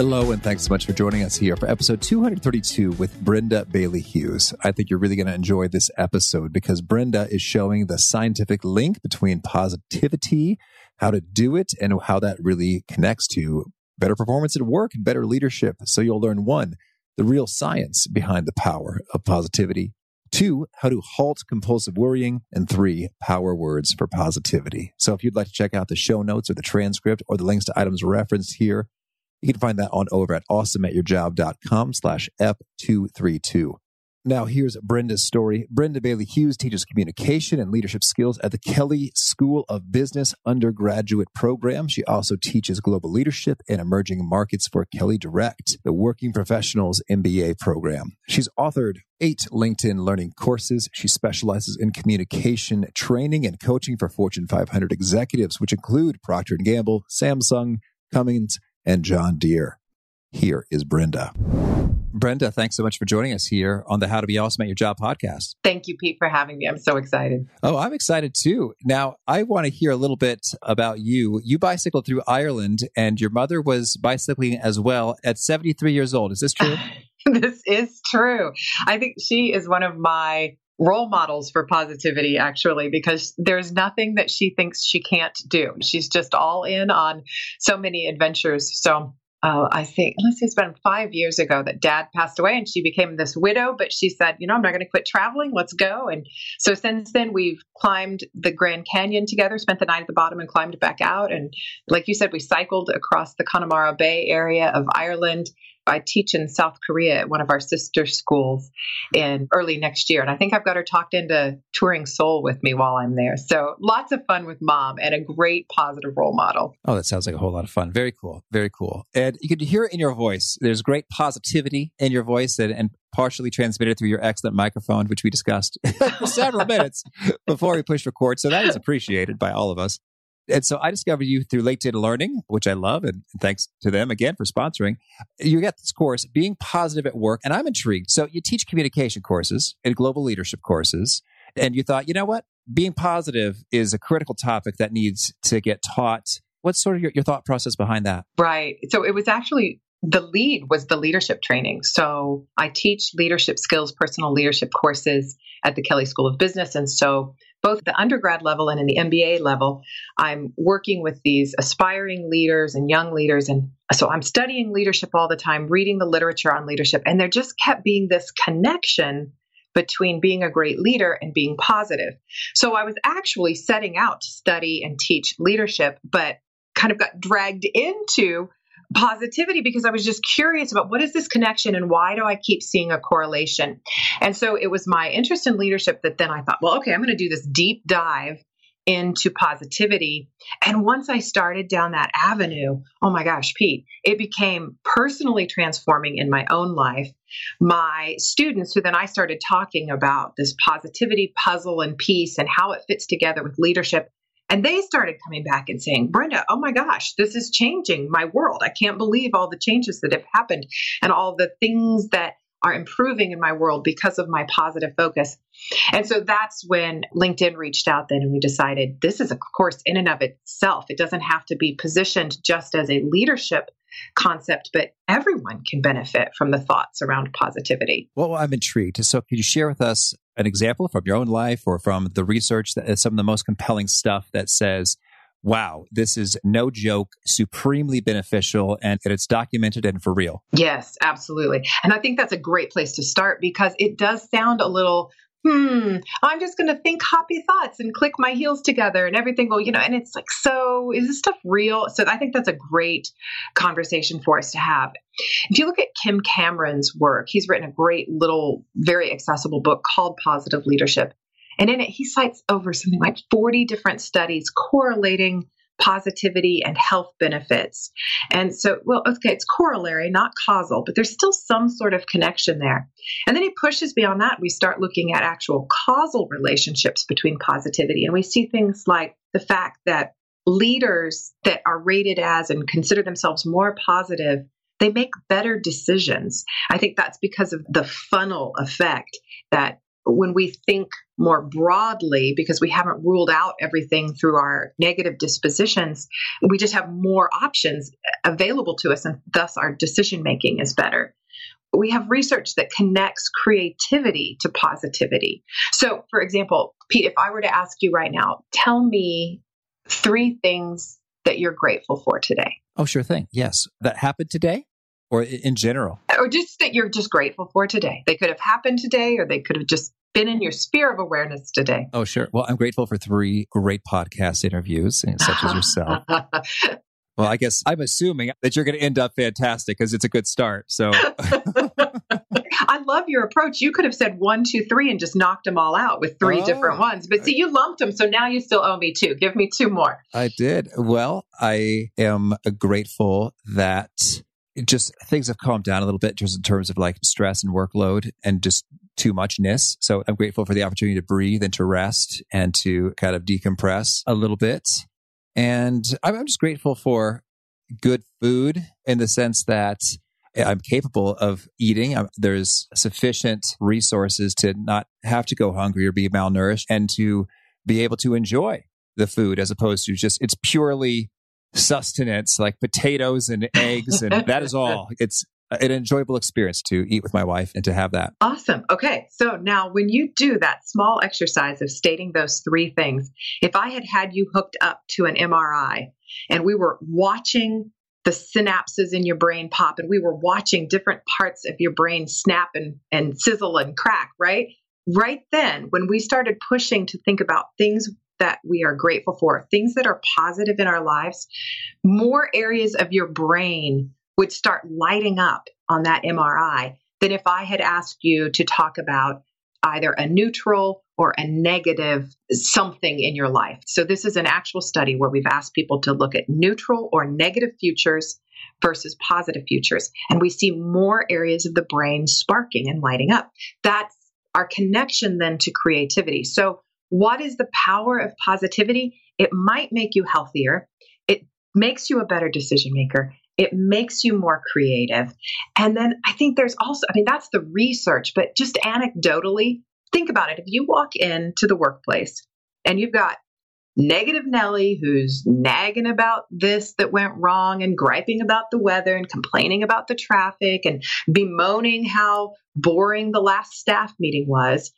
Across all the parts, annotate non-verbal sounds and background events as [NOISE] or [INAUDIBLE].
Hello, and thanks so much for joining us here for episode 232 with Brenda Bailey Hughes. I think you're really going to enjoy this episode because Brenda is showing the scientific link between positivity, how to do it, and how that really connects to better performance at work and better leadership. So you'll learn one, the real science behind the power of positivity. Two, how to halt compulsive worrying. And three, power words for positivity. So if you'd like to check out the show notes or the transcript or the links to items referenced here, you can find that on over at awesomeatyourjob.com slash F232. Now, here's Brenda's story. Brenda Bailey Hughes teaches communication and leadership skills at the Kelley School of Business undergraduate program. She also teaches global leadership and emerging markets for Kelley Direct, the Working Professionals MBA program. She's authored eight LinkedIn learning courses. She specializes in communication training and coaching for Fortune 500 executives, which include Procter & Gamble, Samsung, Cummins, and John Deere. Here is Brenda. Brenda, thanks so much for joining us here on the How to Be Awesome at Your Job podcast. Thank you, Pete, for having me. I'm so excited. Oh, I'm excited too. Now, I want to hear a little bit about you. You bicycled through Ireland, and your mother was bicycling as well at 73 years old. Is this true? [LAUGHS] this is true. I think she is one of my role models for positivity actually because there's nothing that she thinks she can't do she's just all in on so many adventures so uh, I think, let's see, it's been five years ago that dad passed away and she became this widow, but she said, you know, I'm not going to quit traveling. Let's go. And so since then, we've climbed the Grand Canyon together, spent the night at the bottom and climbed back out. And like you said, we cycled across the Connemara Bay area of Ireland I teach in South Korea at one of our sister schools in early next year. And I think I've got her talked into touring Seoul with me while I'm there. So lots of fun with mom and a great positive role model. Oh, that sounds like a whole lot of fun. Very cool. Very cool. And you can hear it in your voice. There's great positivity in your voice and, and partially transmitted through your excellent microphone, which we discussed [LAUGHS] for several minutes before we pushed record. So that is appreciated by all of us. And so I discovered you through LinkedIn Learning, which I love. And thanks to them again for sponsoring. You get this course, Being Positive at Work. And I'm intrigued. So you teach communication courses and global leadership courses. And you thought, you know what? Being positive is a critical topic that needs to get taught. What's sort of your, your thought process behind that? Right. So it was actually the lead was the leadership training. So I teach leadership skills, personal leadership courses at the Kelley School of Business. And so both the undergrad level and in the MBA level, I'm working with these aspiring leaders and young leaders. And so I'm studying leadership all the time, reading the literature on leadership. And there just kept being this connection between being a great leader and being positive. So I was actually setting out to study and teach leadership, but kind of got dragged into positivity because I was just curious about what is this connection and why do I keep seeing a correlation? And so it was my interest in leadership that then I thought, well, okay, I'm going to do this deep dive into positivity. And once I started down that avenue, oh my gosh, Pete, it became personally transforming in my own life. My students, who then I started talking about this positivity puzzle and piece and how it fits together with leadership, and they started coming back and saying, Brenda, oh my gosh, this is changing my world. I can't believe all the changes that have happened and all the things that are improving in my world because of my positive focus. And so that's when LinkedIn reached out then and we decided this is a course in and of itself. It doesn't have to be positioned just as a leadership concept, but everyone can benefit from the thoughts around positivity. Well, I'm intrigued. So, could you share with us an example from your own life or from the research that is some of the most compelling stuff that says, wow, this is no joke, supremely beneficial, and it's documented and for real. Yes, absolutely. And I think that's a great place to start because it does sound a little hmm, I'm just going to think happy thoughts and click my heels together and everything will, you know, and it's like, so is this stuff real? So I think that's a great conversation for us to have. If you look at Kim Cameron's work, he's written a great little, very accessible book called Positive Leadership. And in it, he cites over something like 40 different studies correlating positivity and health benefits. And so, well, okay, it's corollary, not causal, but there's still some sort of connection there. And then he pushes beyond that. We start looking at actual causal relationships between positivity. And we see things like the fact that leaders that are rated as and consider themselves more positive they make better decisions. I think that's because of the funnel effect that when we think more broadly, because we haven't ruled out everything through our negative dispositions, we just have more options available to us, and thus our decision making is better. We have research that connects creativity to positivity. So, for example, Pete, if I were to ask you right now, tell me three things that you're grateful for today. Oh, sure thing. Yes. That happened today? or in general? Or just that you're just grateful for today. They could have happened today, or they could have just been in your sphere of awareness today. Oh, sure. Well, I'm grateful for three great podcast interviews, eh, such as yourself. [LAUGHS] well, I guess I'm assuming that you're going to end up fantastic because it's a good start. So. [LAUGHS] I love your approach. You could have said one, two, three, and just knocked them all out with three oh, different ones. But see, you lumped them, so now you still owe me two. Give me two more. I did. Well, I am grateful that just things have calmed down a little bit just in terms of like stress and workload and just too muchness. So I'm grateful for the opportunity to breathe and to rest and to kind of decompress a little bit. And I'm just grateful for good food in the sense that I'm capable of eating. There's sufficient resources to not have to go hungry or be malnourished and to be able to enjoy the food as opposed to just it's purely sustenance like potatoes and eggs and that is all [LAUGHS] it's an enjoyable experience to eat with my wife and to have that. Awesome. Okay. So now when you do that small exercise of stating those three things, if I had had you hooked up to an MRI and we were watching the synapses in your brain pop and we were watching different parts of your brain snap and, and sizzle and crack, right? Right then, when we started pushing to think about things that we are grateful for, things that are positive in our lives, more areas of your brain would start lighting up on that mm-hmm. MRI than if I had asked you to talk about either a neutral or a negative something in your life. So, this is an actual study where we've asked people to look at neutral or negative futures versus positive futures. And we see more areas of the brain sparking and lighting up. That's our connection then to creativity. So, what is the power of positivity? It might make you healthier. It makes you a better decision maker. It makes you more creative. And then I think there's also, I mean, that's the research, but just anecdotally, think about it. If you walk into the workplace and you've got negative Nellie who's nagging about this that went wrong and griping about the weather and complaining about the traffic and bemoaning how boring the last staff meeting was,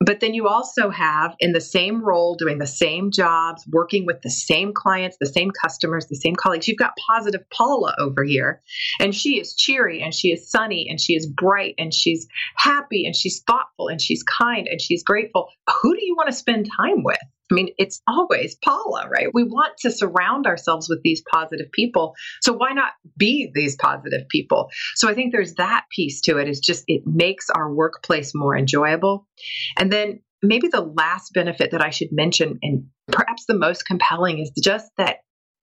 but then you also have in the same role, doing the same jobs, working with the same clients, the same customers, the same colleagues. You've got positive Paula over here. And she is cheery and she is sunny and she is bright and she's happy and she's thoughtful and she's kind and she's grateful. Who do you want to spend time with? I mean, it's always Paula, right? We want to surround ourselves with these positive people. So why not be these positive people? So I think there's that piece to it. it is just it makes our workplace more enjoyable. And then maybe the last benefit that I should mention and perhaps the most compelling is just that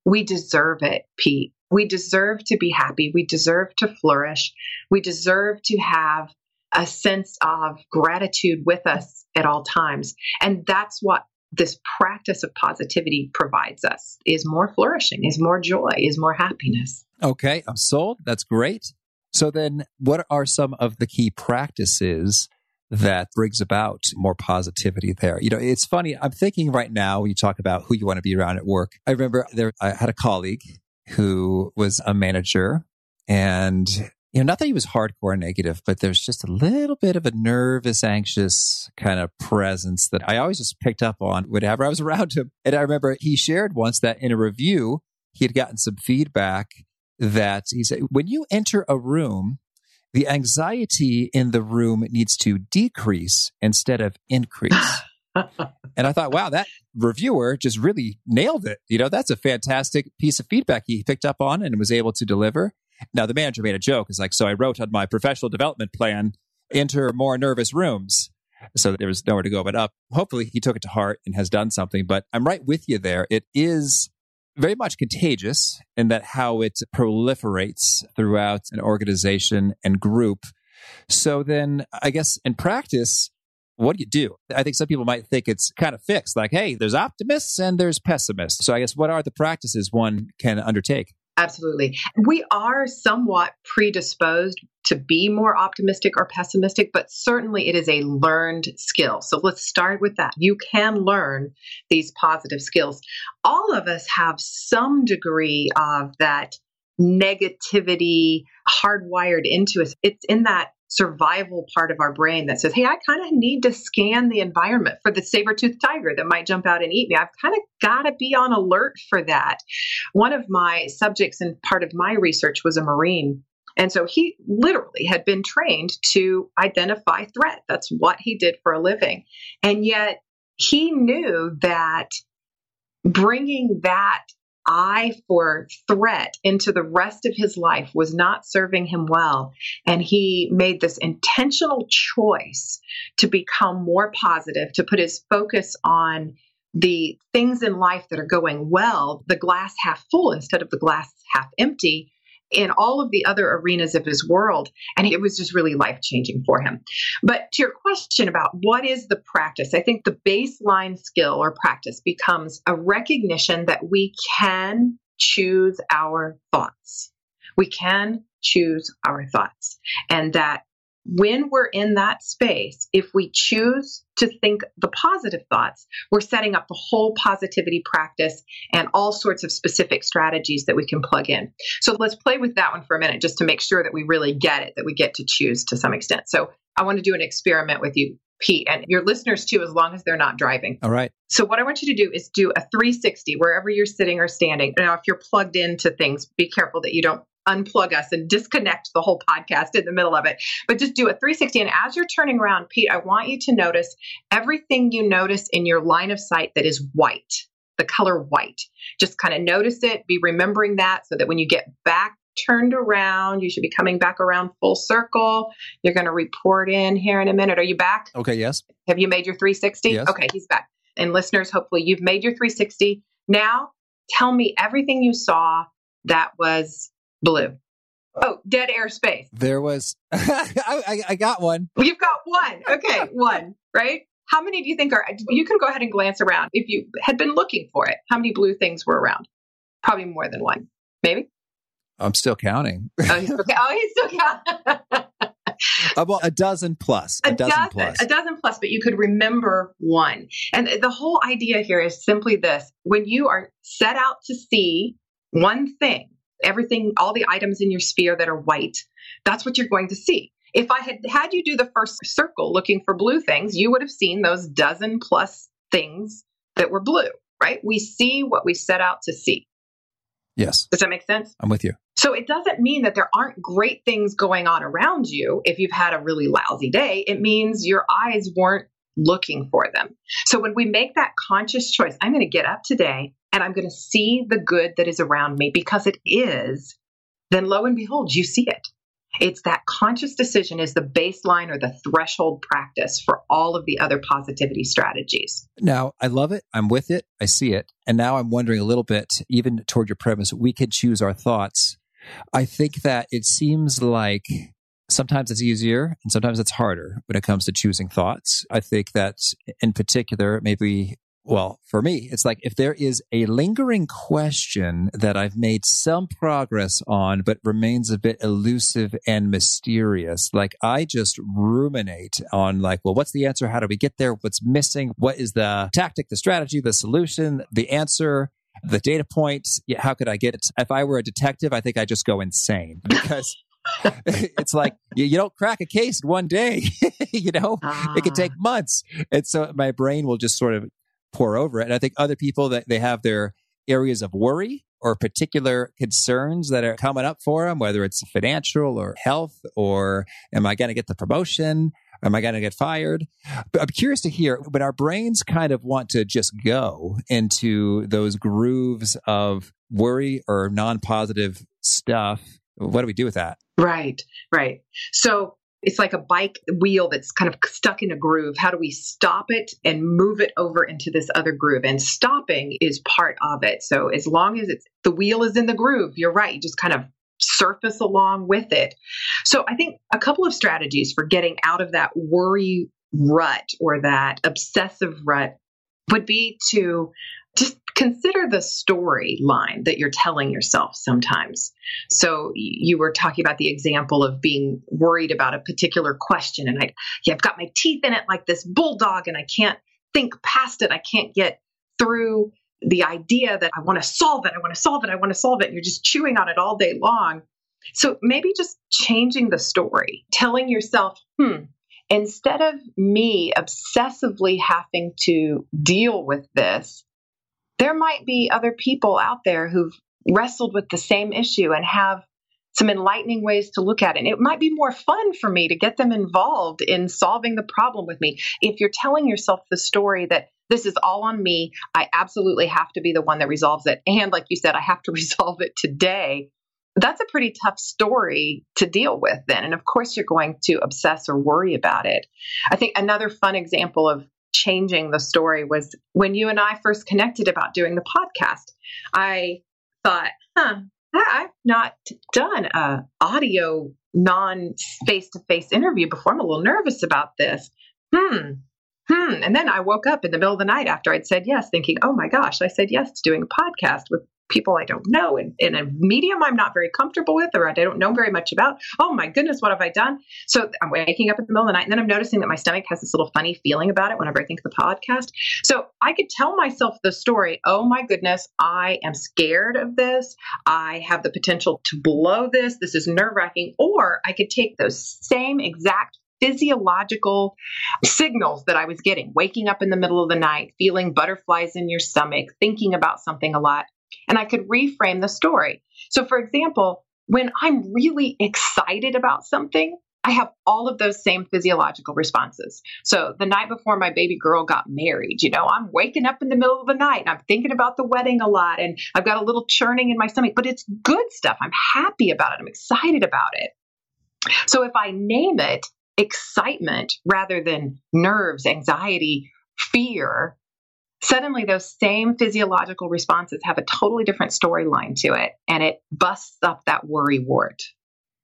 we deserve it, Pete. We deserve to be happy. We deserve to flourish. We deserve to have a sense of gratitude with us at all times. And that's what this practice of positivity provides us is more flourishing, is more joy, is more happiness. Okay, I'm sold. That's great. So then what are some of the key practices that brings about more positivity there? You know, it's funny. I'm thinking right now when you talk about who you want to be around at work. I remember there I had a colleague who was a manager and you know, not that he was hardcore negative, but there's just a little bit of a nervous, anxious kind of presence that I always just picked up on whenever I was [LAUGHS] around him. And I remember he shared once that in a review, he had gotten some feedback that he said, when you enter a room, the anxiety in the room needs to decrease instead of increase. [LAUGHS] and I thought, wow, that reviewer just really nailed it. You know, that's a fantastic piece of feedback he picked up on and was able to deliver. Now, the manager made a joke. It's like, so I wrote on my professional development plan, enter more nervous rooms. So there was nowhere to go but up. Hopefully he took it to heart and has done something. But I'm right with you there. It is very much contagious in that how it proliferates throughout an organization and group. So then I guess in practice, what do you do? I think some people might think it's kind of fixed, like, hey, there's optimists and there's pessimists. So I guess what are the practices one can undertake? Absolutely. We are somewhat predisposed to be more optimistic or pessimistic, but certainly it is a learned skill. So let's start with that. You can learn these positive skills. All of us have some degree of that negativity hardwired into us. It's in that survival part of our brain that says, Hey, I kind of need to scan the environment for the saber toothed tiger that might jump out and eat me. I've kind of got to be on alert for that. One of my subjects and part of my research was a Marine. And so he literally had been trained to identify threat. That's what he did for a living. And yet he knew that bringing that eye for threat into the rest of his life was not serving him well. And he made this intentional choice to become more positive, to put his focus on the things in life that are going well, the glass half full instead of the glass half empty, in all of the other arenas of his world. And it was just really life changing for him. But to your question about what is the practice, I think the baseline skill or practice becomes a recognition that we can choose our thoughts. We can choose our thoughts. And that when we're in that space, if we choose to think the positive thoughts, we're setting up the whole positivity practice and all sorts of specific strategies that we can plug in. So let's play with that one for a minute just to make sure that we really get it, that we get to choose to some extent. So I want to do an experiment with you. Pete, and your listeners too, as long as they're not driving. All right. So, what I want you to do is do a 360 wherever you're sitting or standing. Now, if you're plugged into things, be careful that you don't unplug us and disconnect the whole podcast in the middle of it, but just do a 360. And as you're turning around, Pete, I want you to notice everything you notice in your line of sight that is white, the color white. Just kind of notice it, be remembering that so that when you get back turned around, you should be coming back around full circle. You're going to report in here in a minute. Are you back? Okay, yes. Have you made your 360? Yes. Okay, he's back. And listeners, hopefully you've made your 360. Now, tell me everything you saw that was blue. Oh, dead air space. There was, [LAUGHS] I, I, got one. You've got one. Okay, [LAUGHS] one, right? How many do you think are, you can go ahead and glance around. If you had been looking for it, how many blue things were around? Probably more than one, maybe? I'm still counting. oh, he's still, oh, he's still counting. Uh, well, a dozen plus. A, a dozen, dozen, plus. A dozen plus, but you could remember one. And the whole idea here is simply this when you are set out to see one thing, everything, all the items in your sphere that are white, that's what you're going to see. If I had had you do the first circle looking for blue things, you would have seen those dozen plus things that were blue, right? We see what we set out to see. Yes. Does that make sense? I'm with you. So it doesn't mean that there aren't great things going on around you if you've had a really lousy day. It means your eyes weren't looking for them. So when we make that conscious choice, I'm going to get up today and I'm going to see the good that is around me because it is, then lo and behold, you see it. It's that conscious decision is the baseline or the threshold practice for all of the other positivity strategies. Now, I love it. I'm with it. I see it. And now I'm wondering a little bit, even toward your premise, we can choose our thoughts. I think that it seems like sometimes it's easier and sometimes it's harder when it comes to choosing thoughts. I think that in particular, maybe well, for me, it's like if there is a lingering question that I've made some progress on, but remains a bit elusive and mysterious, like I just ruminate on like, well, what's the answer? How do we get there? What's missing? What is the tactic, the strategy, the solution, the answer? The data point, yeah, how could I get it? If I were a detective, I think I'd just go insane [LAUGHS] because [LAUGHS] it's like you, you, don't crack a case in one day. [LAUGHS] you know, ah. it could take ah. months. And so my brain will just sort of pour over it. And I think other people that they have their areas of worry or particular concerns that are coming up for them, whether it's financial or health, or am I going to get the promotion? Am I going to get fired? But I'm curious to hear but our brains kind of want to just go into those grooves of worry or non positive stuff. What do we do with that? Right, right. So it's like a bike wheel that's kind of stuck in a groove. How do we stop it and move it over into this other groove? And stopping is part of it. So as long as it's the wheel is in the groove, you're right. You just kind of surface along with it. So I think a couple of strategies for getting out of that worry rut or that obsessive rut would be to just consider the storyline that you're telling yourself sometimes. So you were talking about the example of being worried about a particular question and I yeah, I've got my teeth in it like this bulldog and I can't think past it. I can't get through the idea that I want to solve it, I want to solve it, I want to solve it. And you're just chewing on it all day long. So maybe just changing the story, telling yourself, hmm, instead of me obsessively having to deal with this, there might be other people out there who've wrestled with the same issue and have some enlightening ways to look at it. And it might be more fun for me to get them involved in solving the problem with me. If you're telling yourself the story that this is all on me, I absolutely have to be the one that resolves it. And like you said, I have to [LAUGHS] resolve it today. That's a pretty tough story to deal with then. And of course, you're going to obsess or worry about it. I think another fun example of changing the story was when you and I first connected about doing the podcast. I thought, huh, I've not done a audio non face to face interview before. I'm a little nervous about this. Hmm. Hmm. And then I woke up in the middle of the night after I'd said yes, thinking, oh my gosh, I said yes to doing a podcast with people I don't know in, in a medium I'm not very comfortable with or I don't know very much about. Oh my goodness, what have I done? So I'm waking up in the middle of the night and then I'm noticing that my stomach has this little funny feeling about it whenever I think of the podcast. So I could tell myself the story, oh my goodness, I am scared of this. I have the potential to blow this. This is nerve wracking. Or I could take those same exact physiological signals that I was getting, waking up in the middle of the night, feeling butterflies in your stomach, thinking about something a lot, and I could reframe the story. So, for example, when I'm really excited about something, I have all of those same physiological responses. So the night before my baby girl got married, you know, I'm waking up in the middle of the night and I'm thinking about the wedding a lot and I've got a little churning in my stomach, but it's good stuff. I'm happy about it. I'm excited about it. So if I name it excitement rather than nerves, anxiety, fear, suddenly those same physiological responses have a totally different storyline to it and it busts up that worry wart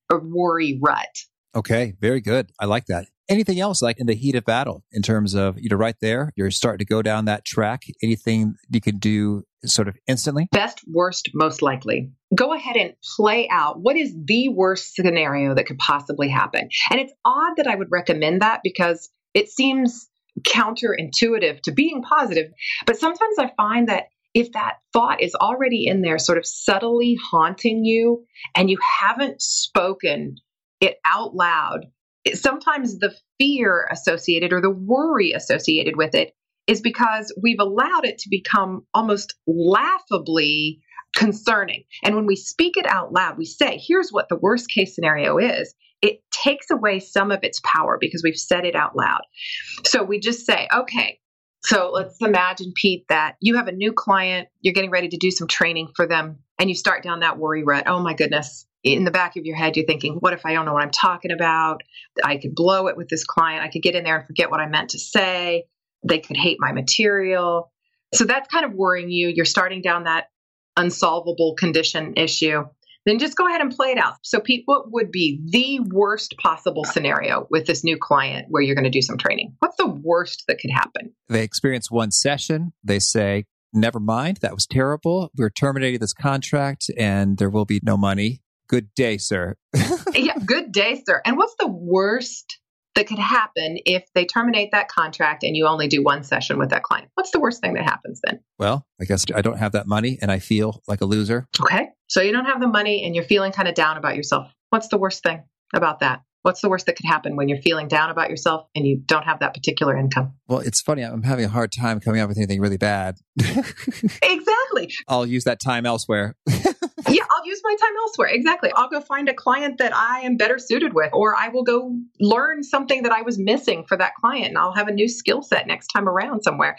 or worry rut. Okay very good. I like that. Anything else like in the heat of battle in terms of you know right there you're starting to go down that track anything you can do sort of instantly? Best worst most likely. Go ahead and play out what is the worst scenario that could possibly happen. And it's odd that i would recommend that because it seems counterintuitive to being positive. But sometimes I find that if that thought is already in there, sort of subtly haunting you, and you haven't spoken it out loud, it, sometimes the fear associated or the worry associated with it is because we've allowed it to become almost laughably concerning. And when we speak it out loud, we say, here's what the worst case scenario is it takes away some of its power because we've said it out loud. So we just say, okay, so let's imagine, Pete, that you have a new client, you're getting ready to do some training for them, and you start down that worry rut. Oh my goodness. In the back of your head, you're thinking, what if I don't know what I'm talking about? I could blow it with this client. I could get in there and forget what I meant to say. They could hate my material. So that's kind of worrying you. You're starting down that unsolvable condition issue then just go ahead and play it out. So, Pete, what would be the worst possible scenario with this new client where you're going to do some training? What's the worst that could happen? They experience one session. They say, Never mind, that was terrible. We're terminating this contract and there will be no money. Good day, sir. [LAUGHS] yeah, good day, sir. And what's the worst that could happen if they terminate that contract and you only do one session with that client? What's the worst thing that happens then? Well, I guess I don't have that money and I feel like a loser. Okay. So you don't have the money and you're feeling kind of down about yourself. What's the worst thing about that? What's the worst that could happen when you're feeling down about yourself and you don't have that particular income? Well, it's funny. I'm having a hard time coming up with anything really bad. [LAUGHS] exactly. I'll use that time elsewhere. [LAUGHS] my time elsewhere. Exactly. I'll go find a client that I am better suited with, or I will go learn something that I was missing for that client and I'll have a new skill set next time around somewhere.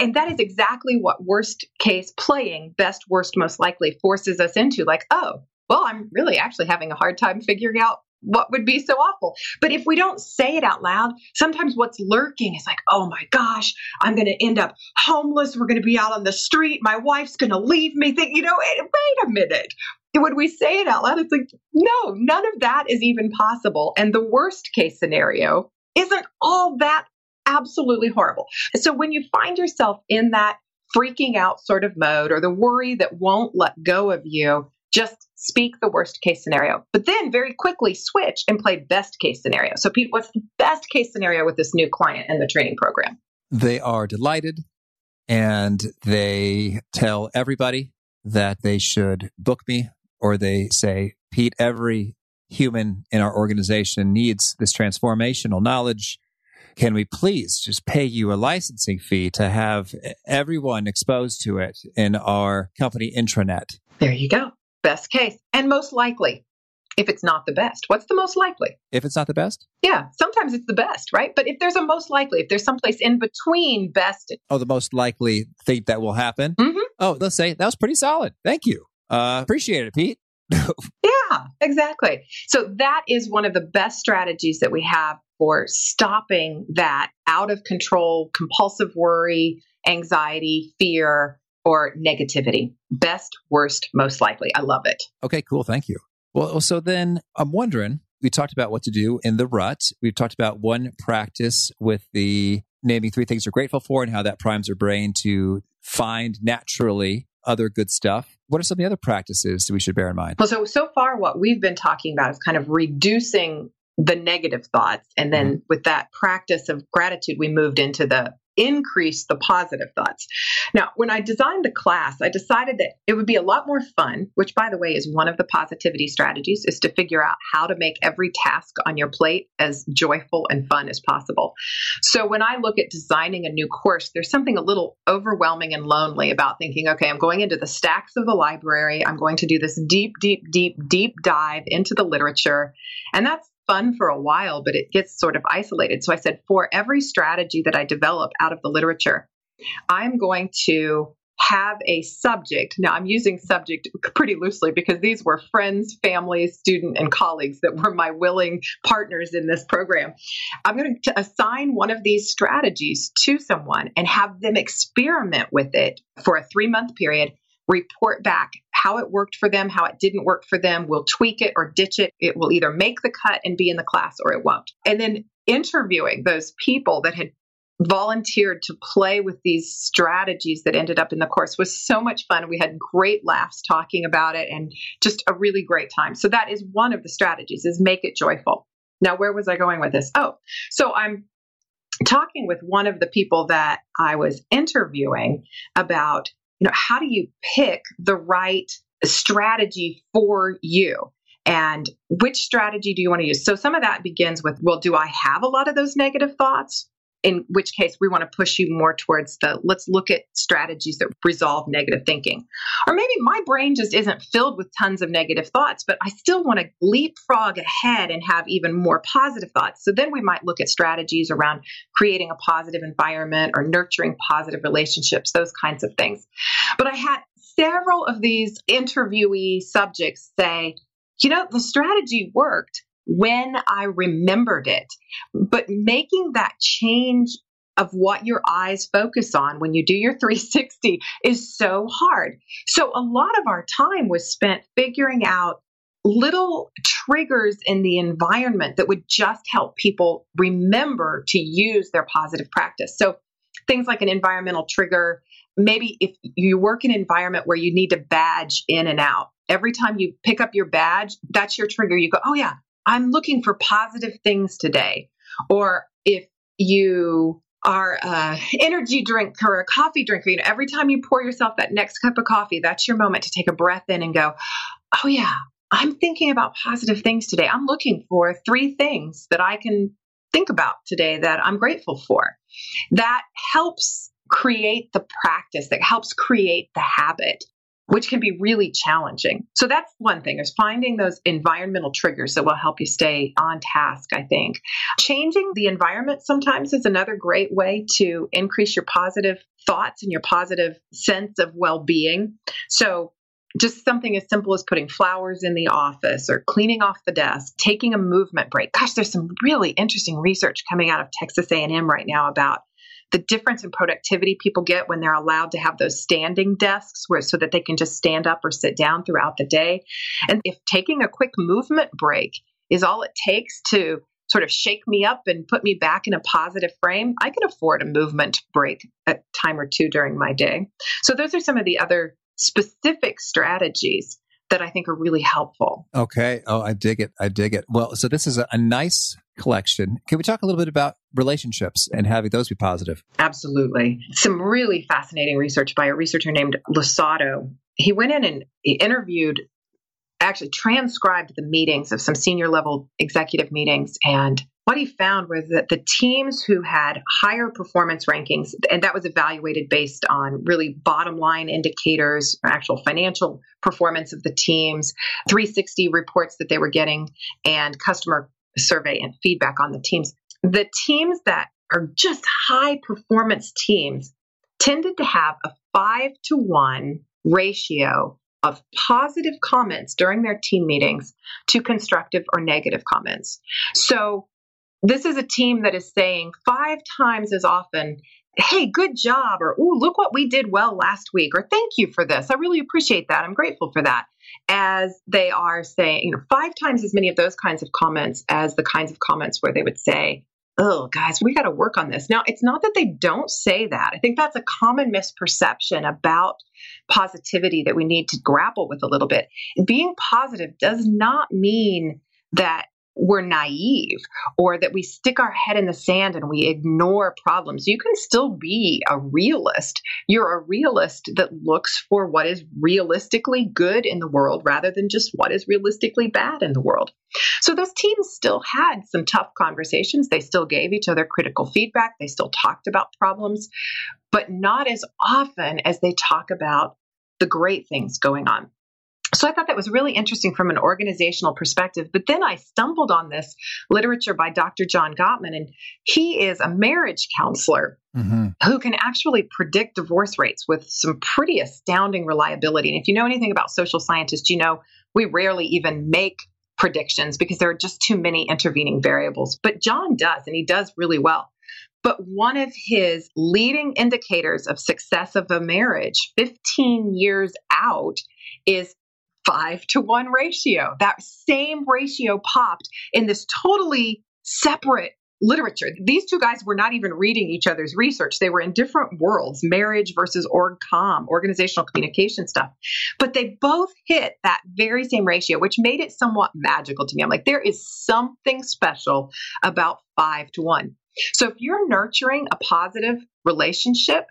And that is exactly what worst case playing, best, worst, most likely forces us into like, oh, well, I'm really actually having a hard time figuring out what would be so awful? But if we don't say it out loud, sometimes what's lurking is like, oh my gosh, I'm going to end up homeless. We're going to be out on the street. My wife's going to leave me. Think, you know, wait a minute. When we say it out loud, it's like, no, none of that is even possible. And the worst case scenario isn't all that absolutely horrible. So when you find yourself in that freaking out sort of mode or the worry that won't let go of you, just speak the worst case scenario, but then very quickly switch and play best case scenario. So, Pete, what's the best case scenario with this new client in the training program? They are delighted and they tell everybody that they should book me, or they say, Pete, every human in our organization needs this transformational knowledge. Can we please just pay you a licensing fee to have everyone exposed to it in our company intranet? There you go best case and most likely if it's not the best. What's the most likely? If it's not the best? Yeah, sometimes it's the best, right? But if there's a most likely, if there's someplace in between best. Oh, the most likely thing that will happen? Mm-hmm. Oh, let's say that was pretty solid. Thank you. Uh, appreciate it, Pete. [LAUGHS] yeah, exactly. So that is one of the best strategies that we have for stopping that out of control, compulsive worry, anxiety, fear, or negativity. Best, worst, most likely. I love it. Okay, cool. Thank you. Well, so then I'm wondering, we talked about what to do in the rut. We've talked about one practice with the naming three things you're grateful for and how that primes your brain to find naturally other good stuff. What are some of the other practices that we should bear in mind? Well, so so far what we've been talking about is kind of reducing the negative thoughts and then mm-hmm. with that practice of gratitude we moved into the increase the positive thoughts. Now, when I designed the class, I decided that it would be a lot more fun, which by the way is one of the positivity strategies is to figure out how to make every task on your plate as joyful and fun as possible. So when I look at designing a new course, there's something a little overwhelming and lonely about thinking, okay, I'm going into the stacks of the library, I'm going to do this deep deep deep deep dive into the literature, and that's fun for a while, but it gets sort of isolated. So I said, for every strategy that I develop out of the literature, I'm going to have a subject. Now, I'm using subject pretty loosely because these were friends, family, student, and colleagues that were my willing partners in this program. I'm going to assign one of these strategies to someone and have them experiment with it for a three month period report back how it worked for them, how it didn't work for them. We'll tweak it or ditch it. It will either make the cut and be in the class or it won't. And then interviewing those people that had volunteered to play with these strategies that ended up in the course was so much fun. We had great laughs talking about it and just a really great time. So that is one of the strategies is make it joyful. Now, where was I going with this? Oh, so I'm talking with one of the people that I was interviewing about you know, how do you pick the right strategy for you? And which strategy do you want to use? So some of that begins with, well, do I have a lot of those negative thoughts? In which case we want to push you more towards the let's look at strategies that resolve negative thinking. Or maybe my brain just isn't filled with tons of negative thoughts, but I still want to leapfrog ahead and have even more positive thoughts. So then we might look at strategies around creating a positive environment or nurturing positive relationships, those kinds of things. But I had several of these interviewee subjects say, you know, the strategy worked when I remembered it. But making that change of what your eyes focus on when you do your [LAUGHS] 360 is so hard. So a lot of our time was spent figuring out little triggers in the environment that would just help people remember to use their positive practice. So things like an environmental trigger, maybe if you work in an environment where you need to badge in and out, every time you pick up your badge, that's your trigger. You go, oh yeah, I'm looking for positive things today. Or if you are a energy drink or a coffee drinker, you know, every time you pour yourself that next cup of coffee, that's your moment to take a breath in and go, oh yeah, I'm thinking about positive things today. I'm looking for three things that I can think about today that I'm grateful for. That helps create the practice, that helps create the habit which can be really challenging. So that's one thing is finding those environmental triggers that will help you stay on task, I think. Changing the environment sometimes is another great way to increase your positive thoughts and your positive sense of well-being. So just something as simple as putting flowers in the office or cleaning off the desk, taking a movement break. Gosh, there's some really interesting research coming out of Texas A&M right now about the difference in productivity people get when they're allowed to have those standing desks where so that they can just stand up or sit down throughout the day. And if taking a quick movement break is all it takes to sort of shake me up and put me back in a positive frame, I can afford a movement break a time or two during my day. So those are some of the other specific strategies that I think are really helpful. Okay. Oh, I dig it. I dig it. Well, so this is a, a nice collection. Can we talk a little bit about relationships and having those be positive? Absolutely. Some really fascinating research by a researcher named Losada. He went in and interviewed actually transcribed the meetings of some senior level executive meetings. And what he found was that the teams who had higher performance rankings, and that was evaluated based on really bottom line indicators, actual financial performance of the teams, 360 reports that they were getting, and customer survey and feedback on the teams. The teams that are just high performance teams tended to have a five to one ratio of positive comments during their team meetings to constructive or negative comments. So this is a team that is saying five times as often, hey, good job, or ooh, look what we did well last week, or thank you for this. I really appreciate that. I'm grateful for that. As they are saying, you know, five times as many of those kinds of comments as the kinds of comments where they would say, oh, guys, we got to work on this. Now, it's not that they don't say that. I think that's a common misperception about positivity that we need to grapple with a little bit. Being positive does not mean that we're naive or that we stick our head in the sand and we ignore problems. You can still be a realist. You're a realist that looks for what is realistically good in the world rather than just what is realistically bad in the world. So those teams still had some tough conversations. They still gave each other critical feedback. They still talked about problems, but not as often as they talk about the great things going on. So I thought that was really interesting from an organizational perspective. But then I stumbled on this literature by Dr. John Gottman, and he is a marriage counselor mm-hmm. who can actually predict divorce rates with some pretty astounding reliability. And if you know anything about social scientists, you know we rarely even make predictions because there are just too many intervening variables. But John does, and he does really well. But one of his leading indicators of success of a marriage 15 years out is five to one ratio. That same ratio popped in this totally separate literature. These two guys were not even reading each other's research. They were in different worlds, marriage versus org com, organizational communication stuff. But they both hit that very same ratio, which made it somewhat magical to me. I'm like, there is something special about five to one. So if you're nurturing a positive relationship,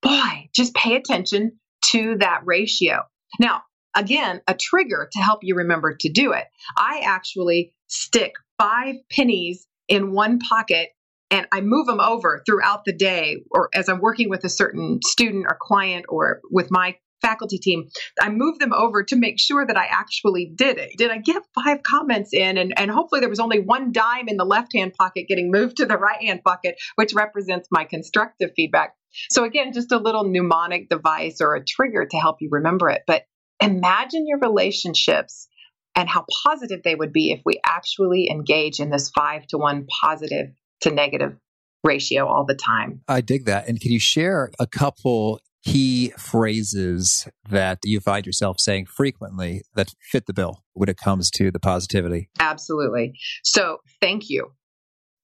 boy, just pay attention to that ratio. Now, again, a trigger to help you remember to do it. I actually stick five pennies in one pocket and I move them over throughout the day or as I'm working with a certain student or client or with my faculty team, I move them over to make sure that I actually did it. Did I get five comments in? And, and hopefully there was only one dime in the left hand pocket getting moved to the right hand pocket, which represents my constructive feedback. So again, just a little mnemonic device or a trigger to help you remember it. But imagine your relationships and how positive they would be if we actually engage in this five to one positive to negative ratio all the time. I dig that. And can you share a couple key phrases that you find yourself saying frequently that fit the bill when it comes to the positivity? Absolutely. So, thank you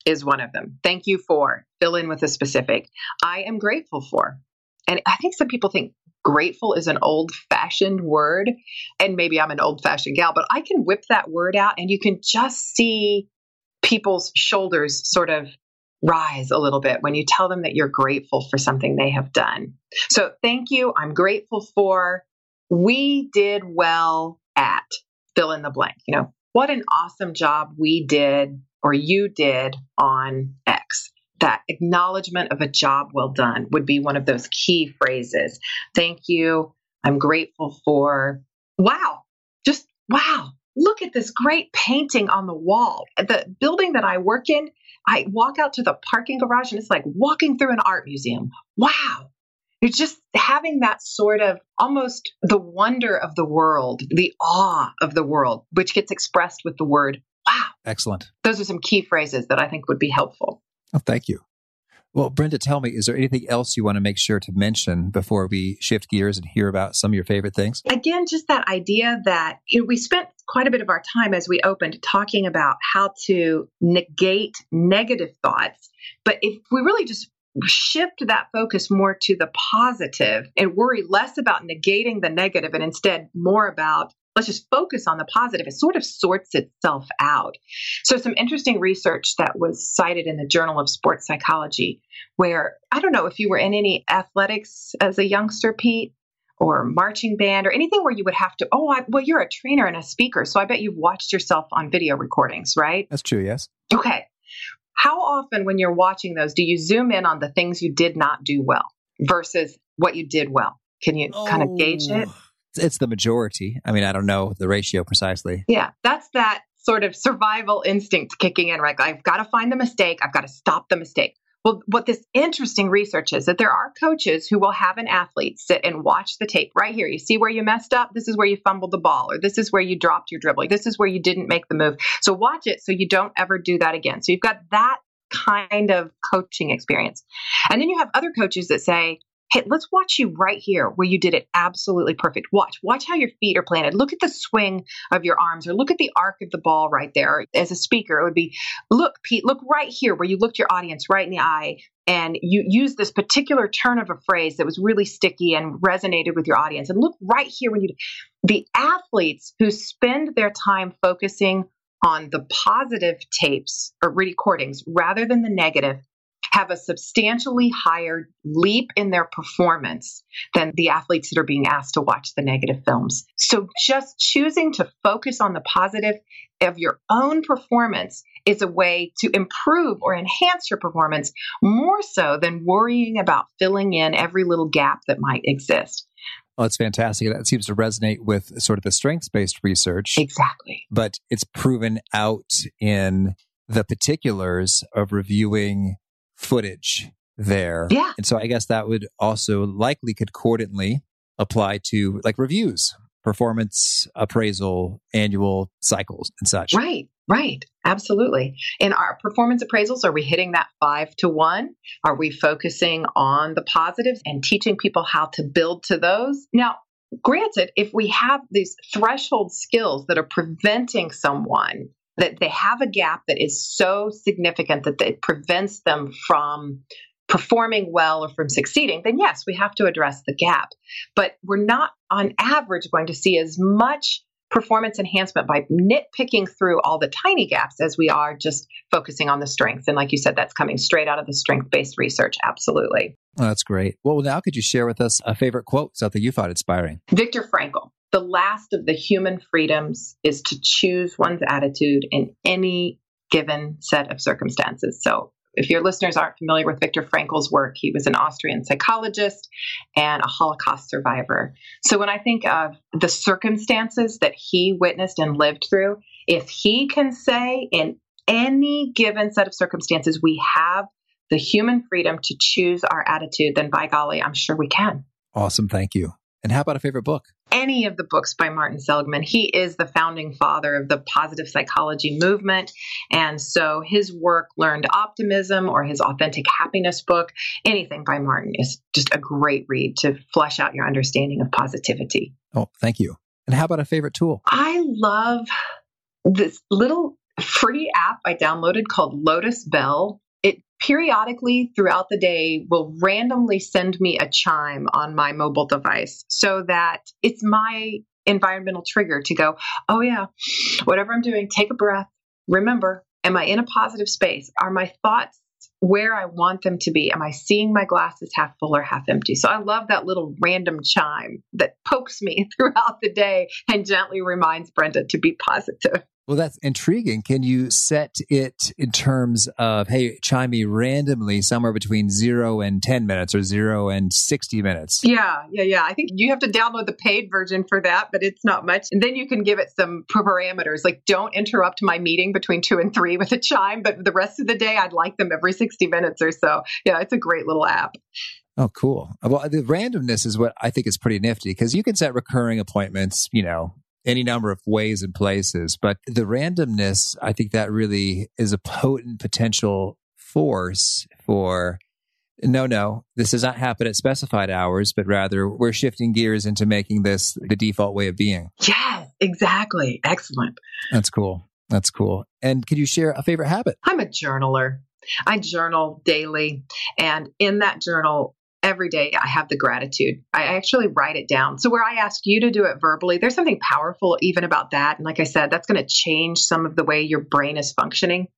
is one of them. Thank you for, fill in with a specific. I am grateful for. And I think some people think grateful is an old fashioned word. And maybe I'm an old fashioned gal, but I can whip that word out and you can just see people's shoulders sort of rise a little bit when you tell them that you're grateful for something they have done. So thank you. I'm grateful for. We did well at fill in the blank. You know, what an awesome job we did or you did on X that acknowledgement of a job well done would be one of those key phrases. Thank you. I'm grateful for. Wow. Just wow. Look at this great painting on the wall. The building that I work in, I walk out to the parking garage and it's like walking through an art museum. Wow. It's just having that sort of almost the wonder of the world, the awe of the world, which gets expressed with the word wow. Excellent. Those are some key phrases that I think would be helpful. Oh, thank you. Well, Brenda, tell me, is there anything else you want to make sure to mention before we shift gears and hear about some of your favorite things? Again, just that idea that you know, we spent quite a bit of our time as we opened talking about how to negate negative thoughts. But if we really just shift that focus more to the positive and worry less about negating the negative and instead more about let's just focus on the positive, it sort of sorts itself out. So, some interesting research that was cited in the Journal of Sports Psychology, where I don't know if you were in any athletics as a youngster, Pete, or marching band or anything where you would have to, oh, I, well, you're a trainer and a speaker. So I bet you've watched yourself on video recordings, right? That's true, yes. Okay. How often, when you're watching those, do you zoom in on the things you did not do well versus what you did well? Can you oh, kind of gauge it? Oh. It's the majority. I mean, I don't know the ratio precisely. Yeah, that's that sort of survival instinct kicking in, right? I've got to find the mistake. I've got to stop the mistake. Well, what this interesting research is that there are coaches who will have an athlete sit and watch the tape right here. You see where you messed up? This is where you fumbled the ball, or this is where you dropped your dribbling. This is where you didn't make the move. So watch it so you don't ever do that again. So you've got that kind of coaching experience. And then you have other coaches that say, Hey, let's watch you right here where you did it absolutely perfect. Watch, watch how your feet are planted. Look at the swing of your arms or look at the arc of the ball right there. As a speaker, it would be, look, Pete, look right here where you looked your audience right in the eye and you used this particular turn of a phrase that was really sticky and resonated with your audience. And look right here when you, the athletes who spend their time focusing on the positive tapes or recordings rather than the negative have a substantially higher leap in their performance than the athletes that are being asked to watch the negative films. So just choosing to focus on the positive of your own performance is a way to improve or enhance your performance more so than worrying about filling in every little gap that might exist. Well, that's fantastic. That seems to resonate with sort of the strengths based research. Exactly. But it's proven out in the particulars of reviewing footage there. Yeah. And so I guess that would also likely concordantly apply to like reviews, performance appraisal, annual cycles and such. Right. Right. Absolutely. In our performance appraisals, are we hitting that five to one? Are we focusing on the positives and teaching people how to build to those? Now, granted, if we have these threshold skills that are preventing someone that they have a gap that is so significant that it prevents them from performing well or from succeeding, then yes, we have to address the gap. But we're not on average going to see as much performance enhancement by nitpicking through all the tiny gaps as we are just focusing on the strengths. And like you said, that's coming straight out of the strength based research. Absolutely. Oh, that's great. Well, now could you share with us a favorite quote, something you thought inspiring? Viktor Frankl the last of the human freedoms is to choose one's attitude in any given set of circumstances. So, if your listeners aren't familiar with Viktor Frankl's work, he was an Austrian psychologist and a Holocaust survivor. So, when I think of the circumstances that he witnessed and lived through, if he can say in any given set of circumstances we have the human freedom to choose our attitude, then by golly, I'm sure we can. Awesome. Thank you. And how about a favorite book? Any of the books by Martin Seligman. He is the founding father of the positive psychology movement. And so his work, Learned Optimism or his Authentic Happiness book, anything by Martin is just a great read to flesh out your understanding of positivity. Oh, thank you. And how about a favorite tool? I love this little free app I downloaded called Lotus Bell periodically throughout the day will randomly send me a chime on my mobile device so that it's my environmental trigger to go, oh, yeah, whatever I'm doing, take a breath. Remember, am I in a positive space? Are my thoughts where I want them to be? Am I seeing my glasses half full or half empty? So I love that little random chime that pokes me [LAUGHS] throughout the day and gently reminds Brenda to be positive. Well, that's intriguing. Can you set it in terms of, hey, chime me randomly somewhere between zero and 10 minutes or zero and 60 minutes? Yeah, yeah, yeah. I think you have to download the paid version for that, but it's not much. And then you can give it some parameters like don't interrupt my meeting between two and three with a chime, but the rest of the day, I'd like them every 60 minutes or so. Yeah, it's a great little app. Oh, cool. Well, the randomness is what I think is pretty nifty because you can set recurring appointments, you know, any number of ways and places. But the randomness, I think that really is a potent potential force for no, no, this does not happen at specified hours, but rather we're shifting gears into making this the default way of being. Yes, exactly. Excellent. That's cool. That's cool. And could you share a favorite habit? I'm a journaler. I journal daily. And in that journal, every day I have the gratitude. I actually write it down. So, where I ask you to do it verbally, there's something powerful even about that. And like I said, that's going to change some of the way your brain is functioning.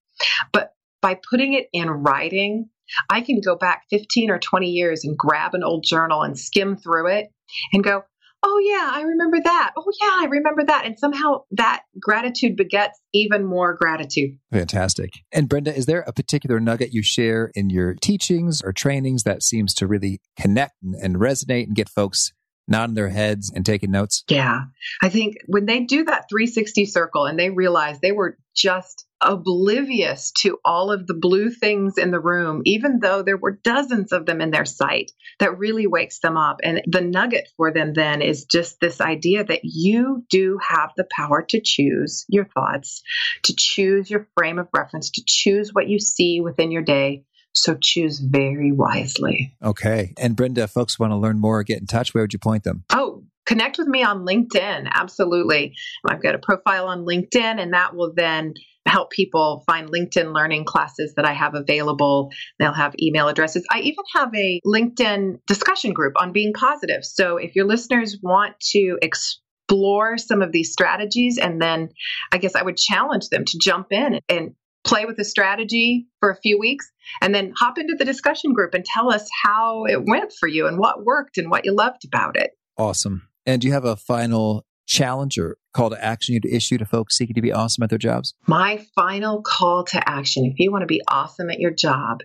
But by putting it in writing, I can go back 15 or 20 years and grab an old journal and skim through it and go, oh yeah, I remember that. Oh yeah, I remember that. And somehow that gratitude begets even more gratitude. Fantastic. And Brenda, is there a particular nugget you share in your teachings or trainings that seems to really connect and resonate and get folks nodding their heads and taking notes? Yeah. I think when they do that 360 circle and they realize they were just oblivious to all of the blue things in the room, even though there were dozens of them in their sight, that really wakes them up. And the nugget for them then is just this idea that you do have the power to choose your thoughts, to choose your frame of reference, to choose what you see within your day. So choose very wisely. Okay. And Brenda, folks want to learn more, or get in touch. Where would you point them? Oh, connect with me on LinkedIn. Absolutely. I've got a profile on LinkedIn, and that will then help people find LinkedIn learning classes that I have available. They'll have email addresses. I even have a LinkedIn discussion group on being positive. So if your listeners want to explore some of these strategies, and then I guess I would challenge them to jump in and play with the strategy for a few weeks and then hop into the discussion group and tell us how it went for you and what worked and what you loved about it. Awesome. And do you have a final challenge or call to action you'd issue to folks seeking to be awesome at their jobs? My final call to action, if you want to be awesome at your job,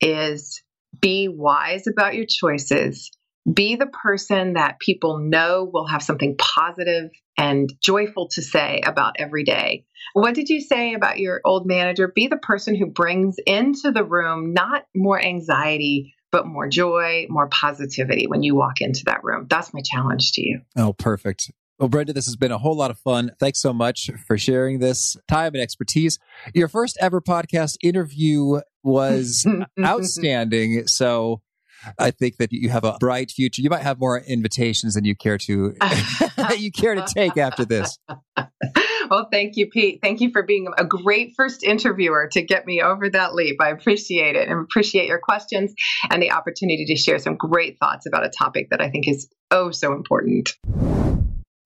is be wise about your choices. Be the person that people know will have something positive and joyful to say about every day. What did you say about your old manager? Be the person who brings into the room not more anxiety, but more joy, more positivity when you walk into that room. That's my challenge to you. Oh, perfect. Well, Brenda, this has been a whole lot of fun. Thanks so much for sharing this time and expertise. Your first ever podcast interview was [LAUGHS] outstanding. So I think that you have a bright future. You might have more invitations than you care to [LAUGHS] [LAUGHS] you care to take after this. Well, thank you, Pete. Thank you for being a great first interviewer to get me over that leap. I appreciate it and appreciate your questions and the opportunity to share some great thoughts about a topic that I think is oh so important.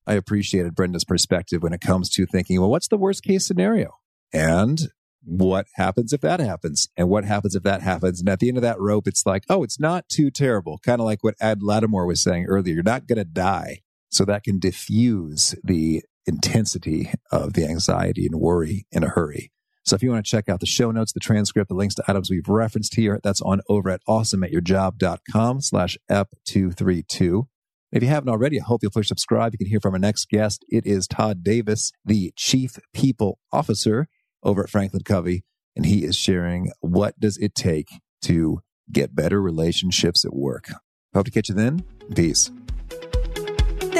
I appreciated Brenda's perspective when it comes to thinking, well, what's the worst case scenario? And what happens if that happens? And what happens if that happens? And at the end of that rope, it's like, oh, it's not too terrible. Kind of like what Ed Latimore was saying earlier. You're not going to die. So that can diffuse the intensity of the anxiety and worry in a hurry. So if you want to check out the show notes, the transcript, the links to items we've referenced here, that's on over at awesomeatyourjob.com slash ep232. If you haven't already, I hope you'll push subscribe. You can hear from our next guest. It is Todd Davis, the Chief People Officer over at Franklin Covey, and he is sharing what does it take to get better relationships at work. Hope to catch you then. Peace.